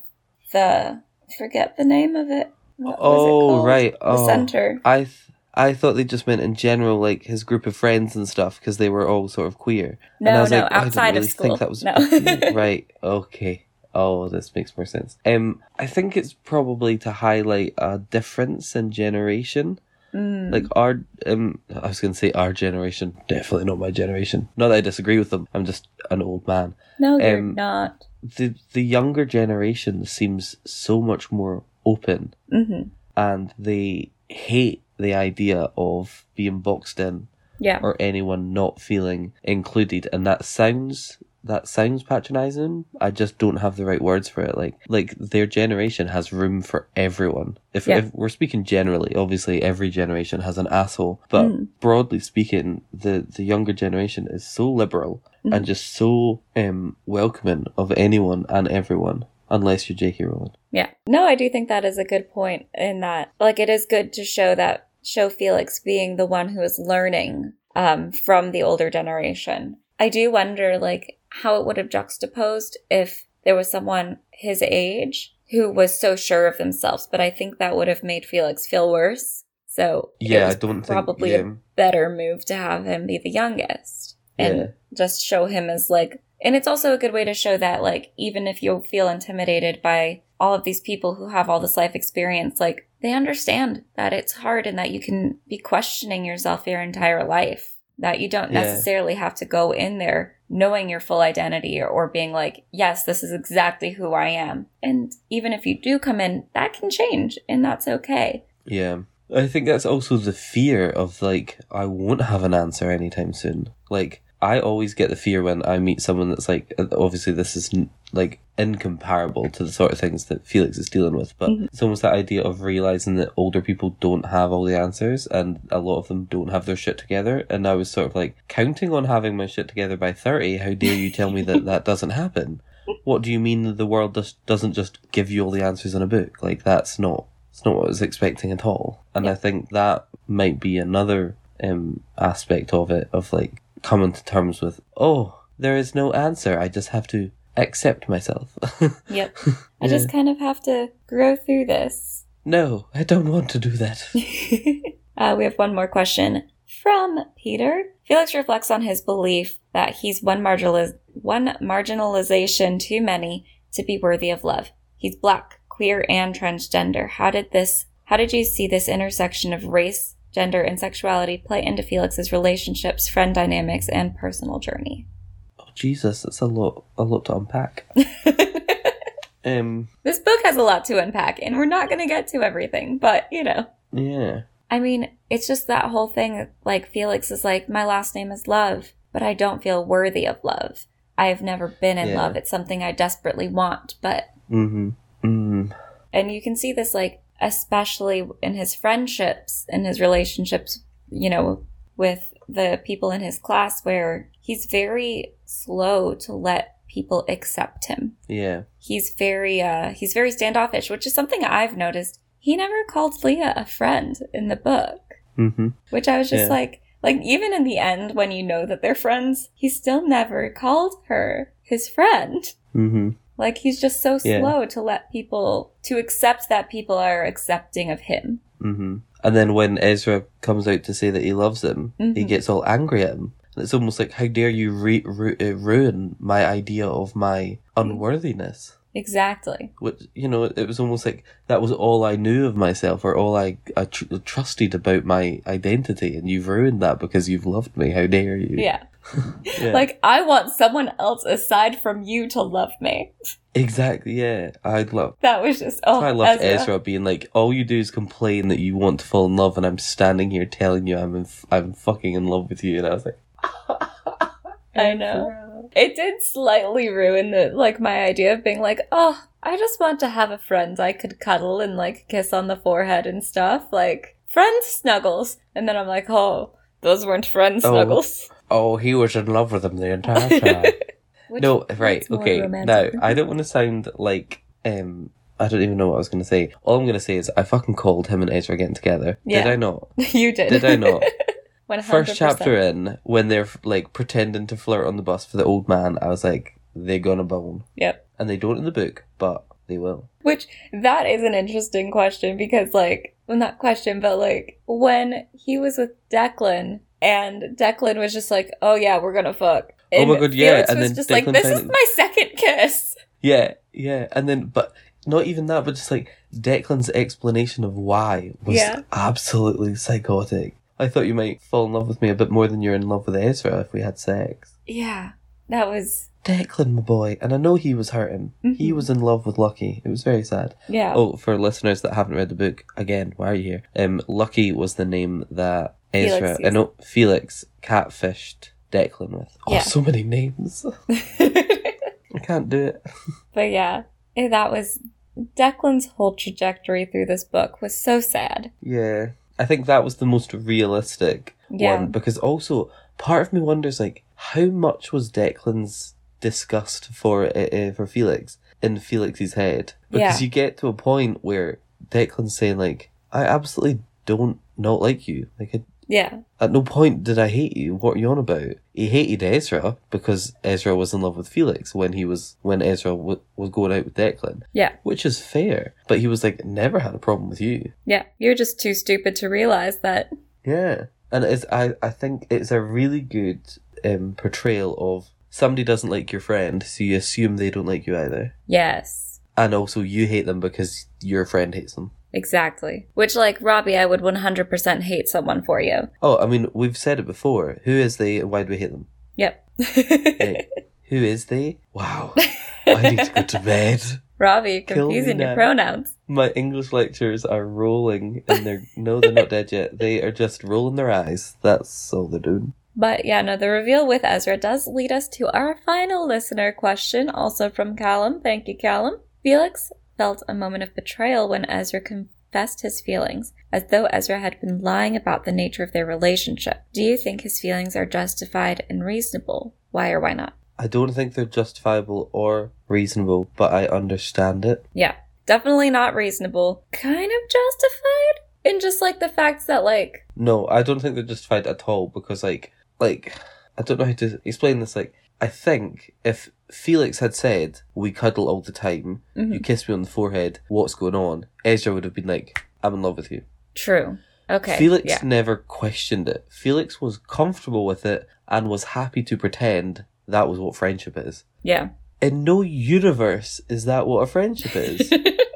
Speaker 3: the forget the name of it. What was it
Speaker 1: Oh,
Speaker 3: called?
Speaker 1: right.
Speaker 3: The
Speaker 1: Oh.
Speaker 3: center.
Speaker 1: I th- I thought they just meant in general, like his group of friends and stuff, because they were all sort of queer. and I
Speaker 3: No,
Speaker 1: was
Speaker 3: no,
Speaker 1: like, I didn't
Speaker 3: outside
Speaker 1: really
Speaker 3: of school.
Speaker 1: think that was
Speaker 3: no.
Speaker 1: right. Okay. Oh, this makes more sense. Um, I think it's probably to highlight a difference in generation.
Speaker 3: Mm,
Speaker 1: Like our, um, I was going to say our generation. Definitely not my generation. Not that I disagree with them. I'm just an old man.
Speaker 3: no, you're
Speaker 1: um,
Speaker 3: not.
Speaker 1: the The younger generation seems so much more open
Speaker 3: hmm
Speaker 1: and they hate the idea of being boxed in
Speaker 3: Yeah.
Speaker 1: or anyone not feeling included and that sounds that sounds patronizing i just don't have the right words for it like like their generation has room for everyone if,
Speaker 3: Yeah.
Speaker 1: if we're speaking generally obviously every generation has an asshole but
Speaker 3: Mm.
Speaker 1: broadly speaking the the younger generation is so liberal
Speaker 3: Mhm.
Speaker 1: and just so um welcoming of anyone and everyone unless you're j.k rowling
Speaker 3: Yeah. No, I do think that is a good point in that like it is good to show that show Felix being the one who is learning um from the older generation. I do wonder like how it would have juxtaposed if there was someone his age who was so sure of themselves, but I think that would have made Felix feel worse. So
Speaker 1: yeah i don't
Speaker 3: probably
Speaker 1: think
Speaker 3: a
Speaker 1: yeah.
Speaker 3: better move to have him be the youngest and
Speaker 1: Yeah.
Speaker 3: just show him as like And it's also a good way to show that, like, even if you feel intimidated by all of these people who have all this life experience, like, they understand that it's hard and that you can be questioning yourself your entire life. That you don't
Speaker 1: Yeah.
Speaker 3: necessarily have to go in there knowing your full identity or, or being like, yes, this is exactly who I am. And even if you do come in, that can change and that's okay.
Speaker 1: Yeah. I think that's also the fear of like I won't have an answer anytime soon. Like I always get the fear when I meet someone that's like obviously this is like incomparable to the sort of things that Felix is dealing with, but it's almost that idea of realizing that older people don't have all the answers and a lot of them don't have their shit together. And I was sort of like counting on having my shit together by 30. How dare you tell me that that doesn't happen? What do you mean that the world just doesn't just give you all the answers in a book? Like that's not it's not what I was expecting at all. And I think that might be another um, aspect of it, of like coming to terms with, oh, there is no answer. I just have to accept myself.
Speaker 3: Yep. I just kind of have to grow through this.
Speaker 1: no, I don't want to do that.
Speaker 3: uh, we have one more question from Peter. Felix reflects on his belief that he's one, marginaliz- one marginalization too many to be worthy of love. He's black, queer, and transgender. How did this? How did you see this intersection of race, gender, and sexuality play into Felix's relationships, friend dynamics, and personal journey?
Speaker 1: Oh, Jesus, that's a lot, a lot to unpack. um,
Speaker 3: This book has a lot to unpack, and we're not going to get to everything, but you know.
Speaker 1: yeah,
Speaker 3: I mean, it's just that whole thing. Like, Felix is like, my last name is Love, but I don't feel worthy of love. I have never been in
Speaker 1: Yeah.
Speaker 3: love. It's something I desperately want. But,
Speaker 1: mm-hmm, mm,
Speaker 3: and you can see this, like, especially in his friendships in his relationships, you know, with the people in his class, where he's very slow to let people accept him.
Speaker 1: yeah,
Speaker 3: He's very, uh, he's very standoffish, which is something I've noticed. He never called Leah a friend in the book
Speaker 1: mm-hmm,
Speaker 3: which I was just
Speaker 1: Yeah.
Speaker 3: like, like even in the end when you know that they're friends, he still never called her his friend.
Speaker 1: mm-hmm,
Speaker 3: Like he's just so
Speaker 1: Yeah.
Speaker 3: slow to let people to accept that people are accepting of him.
Speaker 1: mm-hmm. And then when Ezra comes out to say that he loves him, he
Speaker 3: Mhm.
Speaker 1: gets all angry at him. And it's almost like, how dare you re- ru- uh, ruin my idea of my unworthiness?
Speaker 3: Exactly.
Speaker 1: Which, you know, it was almost like that was all I knew of myself or all I, I tr- trusted about my identity. And you've ruined that because you've loved me. How dare you?
Speaker 3: Yeah.
Speaker 1: Yeah.
Speaker 3: Like I want someone else aside from you to love me.
Speaker 1: exactly. Yeah. I'd love.
Speaker 3: That was just oh
Speaker 1: I love
Speaker 3: Ezra.
Speaker 1: Ezra. being like, all you do is complain that you want to fall in love, and I'm standing here telling you I'm in, I'm fucking in love with you, and I was like,
Speaker 3: I know. It did slightly ruin the like my idea of being like, oh, I just want to have a friend I could cuddle and like kiss on the forehead and stuff, like friend snuggles. And then I'm like, oh, those weren't friend
Speaker 1: Oh.
Speaker 3: snuggles.
Speaker 1: oh, he was in love with them the entire time.
Speaker 3: Which-
Speaker 1: no, right, okay. Now. I don't want to sound like um. I don't even know what I was going to say. All I'm going to say is I fucking called him and Ezra getting together. Did I not?
Speaker 3: you did.
Speaker 1: Did I not?
Speaker 3: 100%.
Speaker 1: First chapter in, when they're like pretending to flirt on the bus for the old man, I was like, they're gonna bone.
Speaker 3: Yep.
Speaker 1: And they don't in the book, but they will.
Speaker 3: Which that is an interesting question because like well not question, but like when he was with Declan and Declan was just like, Oh yeah, we're gonna fuck.
Speaker 1: Oh my God, yeah,
Speaker 3: Felix
Speaker 1: and
Speaker 3: was
Speaker 1: then
Speaker 3: just like, This is my second kiss.
Speaker 1: Yeah, yeah. And then, but not even that, but just like Declan's explanation of why was
Speaker 3: Yeah.
Speaker 1: absolutely psychotic. I thought you might fall in love with me a bit more than you're in love with Ezra if we had sex.
Speaker 3: Yeah. That was
Speaker 1: Declan, my boy, and I know he was hurting. He
Speaker 3: Mhm.
Speaker 1: was in love with Lucky. It was very sad.
Speaker 3: yeah.
Speaker 1: Oh, for listeners that haven't read the book, again, why are you here? Um, Lucky was the name that Ezra,
Speaker 3: Felix
Speaker 1: I know Felix catfished Declan with. Oh,
Speaker 3: Yeah.
Speaker 1: so many names. I can't do it.
Speaker 3: but yeah, eh, that was Declan's whole trajectory through this book was so sad.
Speaker 1: Yeah, I think that was the most realistic
Speaker 3: Yeah.
Speaker 1: one because also part of me wonders like how much was Declan's disgust for uh, for Felix in Felix's head because
Speaker 3: Yeah.
Speaker 1: you get to a point where Declan's saying like I absolutely don't not like you like I,
Speaker 3: Yeah.
Speaker 1: at no point did I hate you what are you on about he hated Ezra because Ezra was in love with Felix when he was when Ezra w- was going out with Declan
Speaker 3: Yeah.
Speaker 1: which is fair but he was like never had a problem with you
Speaker 3: Yeah. You're just too stupid to realize that.
Speaker 1: Yeah, and it's I I think it's a really good um, portrayal of somebody doesn't like your friend, so you assume they don't like you either.
Speaker 3: Yes.
Speaker 1: And also you hate them because your friend hates them.
Speaker 3: Exactly. Which, like, Robbie, I would 100% hate someone for you.
Speaker 1: Oh, I mean, we've said it before. Who is they and why do we hate them?
Speaker 3: Yep.
Speaker 1: Hey, who is they? Wow. I need to go to bed.
Speaker 3: Robbie, you're confusing your pronouns.
Speaker 1: My English lectures are rolling and they're no, they're not dead yet. They are just rolling their eyes. That's all they're doing.
Speaker 3: But yeah, no, the reveal with Ezra does lead us to our final listener question, also from Callum. Thank you, Callum. Felix felt a moment of betrayal when Ezra confessed his feelings, as though Ezra had been lying about the nature of their relationship. Do you think his feelings are justified and reasonable? Why or why not?
Speaker 1: I don't think they're justifiable or reasonable, but I understand it.
Speaker 3: Yeah, definitely not reasonable. Kind of justified? In just like the fact that, like,
Speaker 1: No, I don't think they're justified at all because, like, like I don't know how to explain this. Like, I think if Felix had said, "We cuddle all the time,"
Speaker 3: mhm.
Speaker 1: you kiss me on the forehead, what's going on? Ezra would have been like, "I'm in love with you."
Speaker 3: true. Okay.
Speaker 1: Felix
Speaker 3: yeah.
Speaker 1: never questioned it. Felix was comfortable with it and was happy to pretend that was what friendship is.
Speaker 3: Yeah.
Speaker 1: In no universe is that what a friendship is.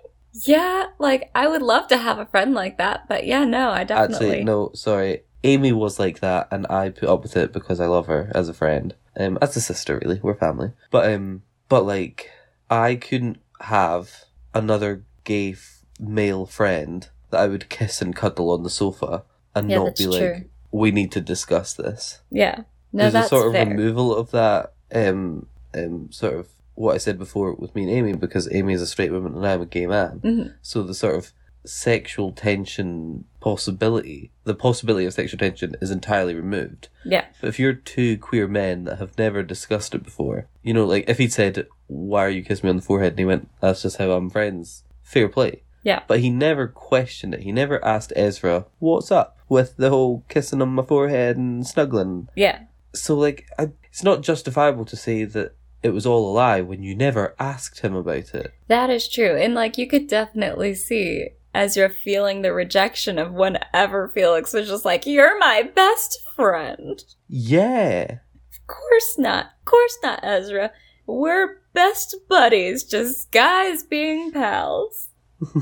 Speaker 3: Yeah, like I would love to have a friend like that, but yeah, no, I definitely.
Speaker 1: Actually, no, sorry. Amy was like that, and I put up with it because I love her as a friend, um, as a sister. Really, we're family. But um, but like, I couldn't have another gay f- male friend that I would kiss and cuddle on the sofa and
Speaker 3: Yeah,
Speaker 1: not be like,
Speaker 3: true.
Speaker 1: we need to discuss this.
Speaker 3: Yeah. No,
Speaker 1: There's
Speaker 3: that's
Speaker 1: a sort of
Speaker 3: fair.
Speaker 1: removal of that, um, um, sort of what I said before with me and Amy, because Amy is a straight woman and I'm a gay man.
Speaker 3: Mhm.
Speaker 1: So the sort of sexual tension possibility, the possibility of sexual tension is entirely removed.
Speaker 3: Yeah.
Speaker 1: But if you're two queer men that have never discussed it before, you know, like if he'd said, "Why are you kissing me on the forehead?" and he went, "That's just how I'm friends." Fair play.
Speaker 3: Yeah.
Speaker 1: But he never questioned it. He never asked Ezra, "What's up with the whole kissing on my forehead and snuggling?"
Speaker 3: Yeah.
Speaker 1: So, like, I, it's not justifiable to say that it was all a lie when you never asked him about it.
Speaker 3: That is true. And like you could definitely see Ezra feeling the rejection of whenever Felix was just like, You're my best friend.
Speaker 1: Yeah.
Speaker 3: Of course not. Of course not, Ezra. We're best buddies, just guys being pals.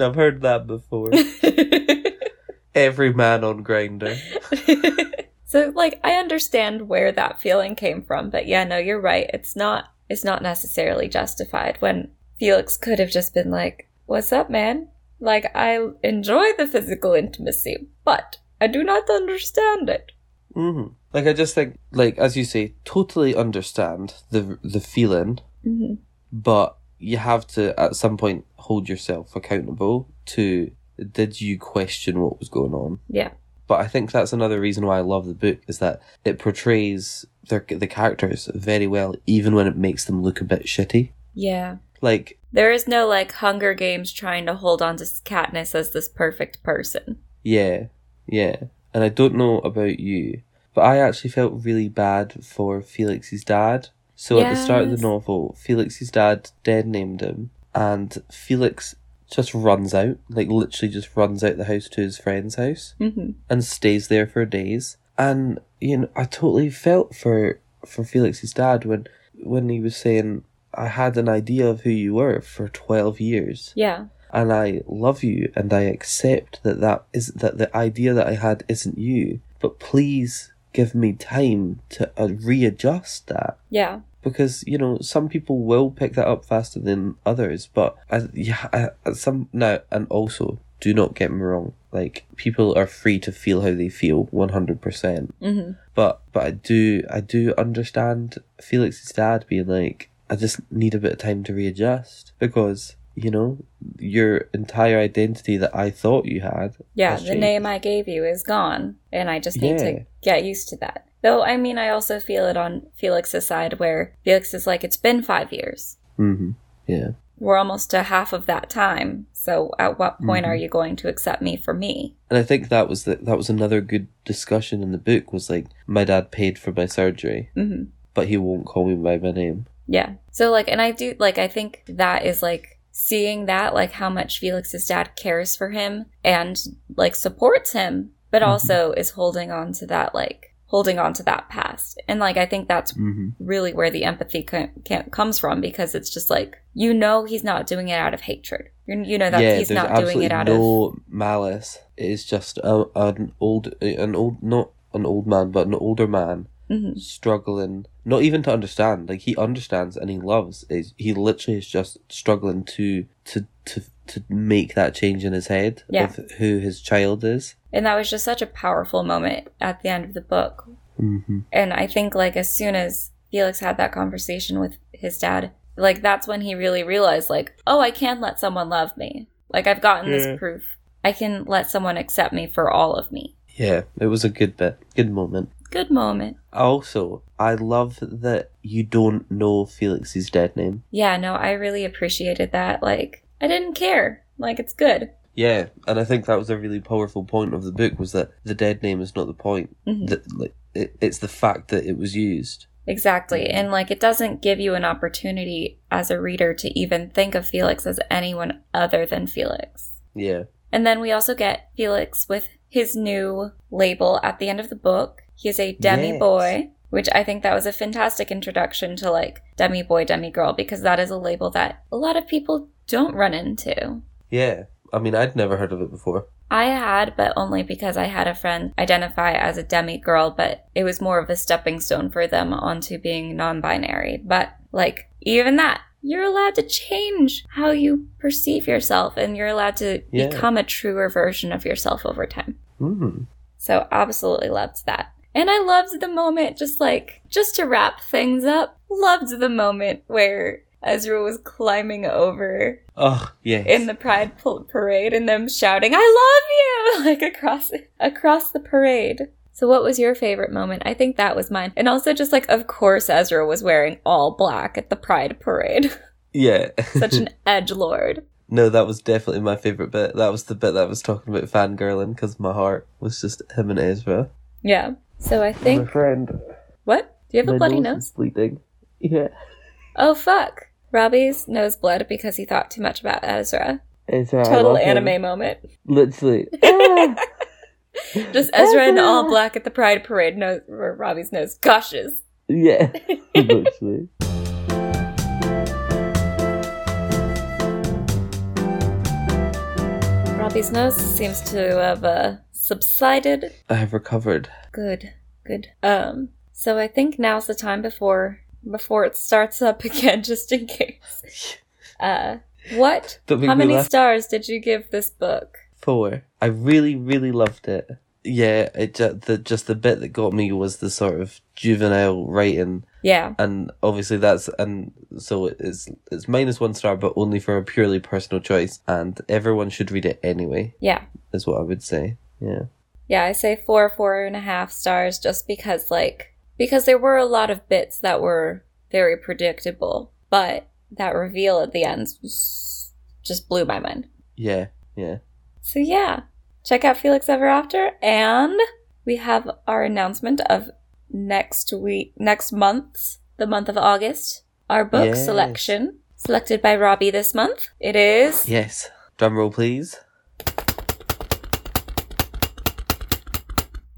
Speaker 1: I've heard that before. Every man on Grindr.
Speaker 3: so like I understand where that feeling came from, but yeah, no, you're right. It's not it's not necessarily justified when Felix could have just been like, "What's up, man?" Like I enjoy the physical intimacy, but I do not understand it.
Speaker 1: hmm Like, I just think, like, as you say, totally understand the the feeling,
Speaker 3: hmm
Speaker 1: but you have to, at some point, hold yourself accountable to did you question what was going on?
Speaker 3: Yeah.
Speaker 1: But I think that's another reason why I love the book is that it portrays their the characters very well, even when it makes them look a bit shitty.
Speaker 3: Yeah.
Speaker 1: Like,
Speaker 3: There is no like Hunger Games trying to hold on to Katniss as this perfect person.
Speaker 1: yeah, yeah. And I don't know about you, but I actually felt really bad for Felix's dad. So at the start of the novel, Felix's dad dead named him, and Felix just runs out, like literally just runs out the house to his friend's house.
Speaker 3: hmm
Speaker 1: and stays there for days. And you know, I totally felt for for Felix's dad when when he was saying, "I had an idea of who you were for twelve years,
Speaker 3: Yeah.
Speaker 1: and I love you, and I accept that that is that the idea that I had isn't you. But please give me time to uh, readjust that."
Speaker 3: Yeah.
Speaker 1: because you know some people will pick that up faster than others but I, yeah I, some now and also do not get me wrong like people are free to feel how they feel 100%
Speaker 3: hmm
Speaker 1: but but i do i do understand felix's dad being like i just need a bit of time to readjust because you know your entire identity that i thought you had
Speaker 3: Yeah, the name I gave you is gone, and I just need
Speaker 1: Yeah.
Speaker 3: to get used to that. Though, I mean, I also feel it on Felix's side where Felix is like, it's been five years.
Speaker 1: mm-hmm. yeah
Speaker 3: We're almost to half of that time. So, at what point
Speaker 1: Mhm.
Speaker 3: are you going to accept me for me?
Speaker 1: And I think that was the, that was another good discussion in the book was like my dad paid for my surgery,
Speaker 3: hmm
Speaker 1: but he won't call me by my name.
Speaker 3: Yeah. So, like, and I do, like, I think that is like seeing that, like, how much Felix's dad cares for him and, like, supports him, but
Speaker 1: Mhm.
Speaker 3: also is holding on to that, like, holding on to that past. And like I think that's
Speaker 1: hmm
Speaker 3: really where the empathy can, can, comes from because it's just like you know he's not doing it out of hatred. You, you know that
Speaker 1: yeah,
Speaker 3: he's not doing it out of
Speaker 1: no malice. It's just a, an old, an old, not an old man, but an older man
Speaker 3: Mhm.
Speaker 1: struggling, not even to understand. Like he understands and he loves. Is he literally is just struggling to to to to make that change in his head
Speaker 3: Yeah.
Speaker 1: of who his child is.
Speaker 3: and that was just such a powerful moment at the end of the book
Speaker 1: Mm-hmm.
Speaker 3: And I think like as soon as Felix had that conversation with his dad, like that's when he really realized like, oh, I can let someone love me. Like I've gotten
Speaker 1: Yeah.
Speaker 3: this proof. I can let someone accept me for all of me.
Speaker 1: Yeah, it was a good bit, good moment.
Speaker 3: Good moment.
Speaker 1: Also, I love that you don't know Felix's dead name.
Speaker 3: Yeah, no, I really appreciated that. Like I didn't care. Like it's good.
Speaker 1: Yeah, and I think that was a really powerful point of the book was that the dead name is not the point.
Speaker 3: Mhm.
Speaker 1: That like it, it's the fact that it was used.
Speaker 3: Exactly. And like it doesn't give you an opportunity as a reader to even think of Felix as anyone other than Felix.
Speaker 1: Yeah.
Speaker 3: And then we also get Felix with his new label at the end of the book. He is a demi
Speaker 1: Yes.
Speaker 3: boy, which I think that was a fantastic introduction to like demi boy, demi girl, because that is a label that a lot of people don't run into.
Speaker 1: Yeah. I mean, I'd never heard of it before.
Speaker 3: I had, but only because I had a friend identify as a demi girl, but it was more of a stepping stone for them onto being non binary. But like, even that, you're allowed to change how you perceive yourself and you're allowed to
Speaker 1: Yeah.
Speaker 3: become a truer version of yourself over time.
Speaker 1: Mm.
Speaker 3: So absolutely loved that. And I loved the moment, just like, just to wrap things up, loved the moment where Ezra was climbing over
Speaker 1: Oh, yes.
Speaker 3: in the Pride parade and them shouting, I love you! Like across, across the parade. So what was your favorite moment? I think that was mine. And also just like, of course Ezra was wearing all black at the Pride parade.
Speaker 1: yeah.
Speaker 3: Such an edge lord.
Speaker 1: no, that was definitely my favourite bit. That was the bit that I was talking about fangirling because my heart was just him and Ezra.
Speaker 3: Yeah. So I
Speaker 1: My
Speaker 3: think,
Speaker 1: friend.
Speaker 3: what? Do you have a bloody
Speaker 1: is
Speaker 3: nose?
Speaker 1: bleeding. Yeah.
Speaker 3: Oh fuck. Robbie's nose bled because he thought too much about Ezra.
Speaker 1: Ezra,
Speaker 3: Total
Speaker 1: love him.
Speaker 3: anime moment.
Speaker 1: Literally. Ah!
Speaker 3: Just Ezra in all black at the Pride parade. No, Robbie's nose gushes.
Speaker 1: yeah. Literally.
Speaker 3: Robbie's nose seems to have uh, subsided.
Speaker 1: I have recovered.
Speaker 3: Good, good. Um, so I think now's the time before before it starts up again, just in case. Uh, what? How many
Speaker 1: laugh.
Speaker 3: stars did you give this book?
Speaker 1: Four. I really, really loved it. Yeah, it just the just the bit that got me was the sort of juvenile writing,
Speaker 3: Yeah,
Speaker 1: and obviously that's and so it's it's minus one star, but only for a purely personal choice, and everyone should read it anyway.
Speaker 3: yeah.
Speaker 1: Is what I would say. Yeah.
Speaker 3: Yeah, I say four, four and a half stars just because, like, because there were a lot of bits that were very predictable, but that reveal at the end just blew my mind.
Speaker 1: Yeah. Yeah.
Speaker 3: So, yeah, check out Felix Ever After, and we have our announcement of next week, next month's, the month of August, our book
Speaker 1: Yes.
Speaker 3: selection, selected by Robbie this month. It is.
Speaker 1: Yes. Drum roll, please.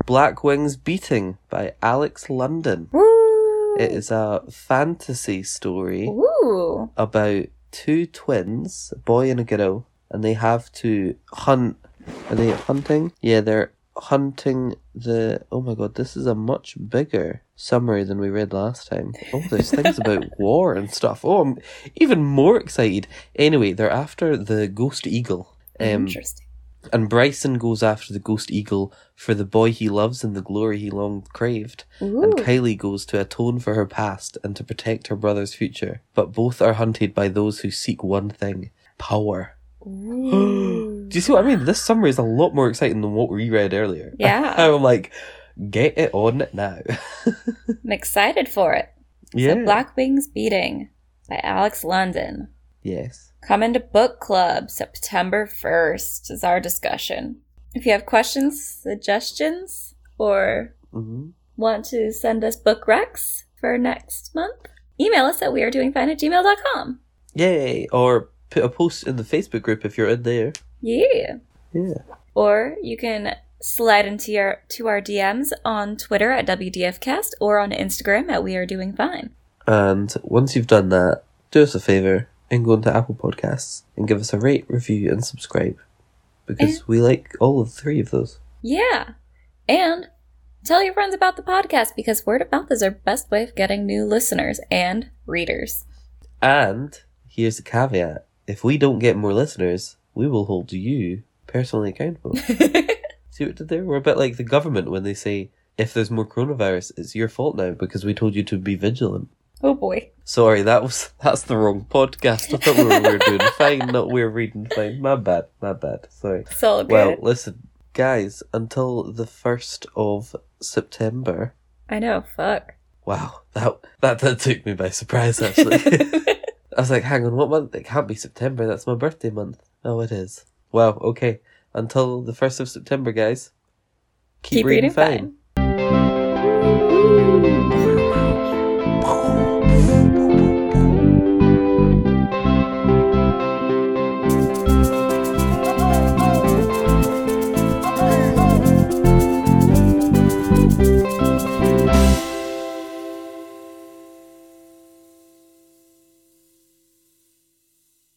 Speaker 1: Black Wings Beating by Alex London.
Speaker 3: Woo!
Speaker 1: It is a fantasy story.
Speaker 3: Ooh.
Speaker 1: about two twins, a boy and a girl, and they have to hunt. Are they hunting? Yeah, they're hunting the. Oh my god, this is a much bigger summary than we read last time. Oh, there's things about war and stuff. Oh, I'm even more excited. Anyway, they're after the ghost eagle. Um,
Speaker 3: Interesting.
Speaker 1: And Brysen goes after the ghost eagle for the boy he loves and the glory he long craved.
Speaker 3: Ooh.
Speaker 1: And Kylee goes to atone for her past and to protect her brother's future. But both are hunted by those who seek one thing power. Do you see what I mean? This summary is a lot more exciting than what we read earlier.
Speaker 3: Yeah.
Speaker 1: I'm like, get it on now.
Speaker 3: I'm excited for it.
Speaker 1: yeah.
Speaker 3: So Black Wings Beating by Alex London.
Speaker 1: yes.
Speaker 3: Coming into book club September 1st is our discussion. If you have questions, suggestions, or
Speaker 1: hmm
Speaker 3: want to send us book recs for next month, email us at wearedoingfine at gmail.com.
Speaker 1: Yay. Or put a post in the Facebook group if you're in there.
Speaker 3: Yeah.
Speaker 1: Yeah.
Speaker 3: Or you can slide into our to our DMs on Twitter at WDFcast or on Instagram at We Are Doing Fine.
Speaker 1: And once you've done that, do us a favour and go into Apple Podcasts and give us a rate, review, and subscribe. Because
Speaker 3: And-
Speaker 1: we like all of three of those.
Speaker 3: Yeah. And tell your friends about the podcast because word of mouth is our best way of getting new listeners and readers.
Speaker 1: And here's the caveat if we don't get more listeners, we will hold you personally accountable. See what did there? We're a bit like the government when they say, if there's more coronavirus, it's your fault now because we told you to be vigilant.
Speaker 3: Oh boy.
Speaker 1: Sorry, that was that's the wrong podcast. I thought we were, we were doing fine, not we were reading fine. My bad, my bad. Sorry.
Speaker 3: It's all good.
Speaker 1: Well, listen, guys, until the first of September.
Speaker 3: I know, fuck.
Speaker 1: Wow, that that that took me by surprise. Actually, I was like, "Hang on, what month? It can't be September. That's my birthday month." Oh, it is. Wow. Okay. Until the first of September, guys. Keep,
Speaker 3: Keep
Speaker 1: reading,
Speaker 3: reading
Speaker 1: fine.
Speaker 3: fine.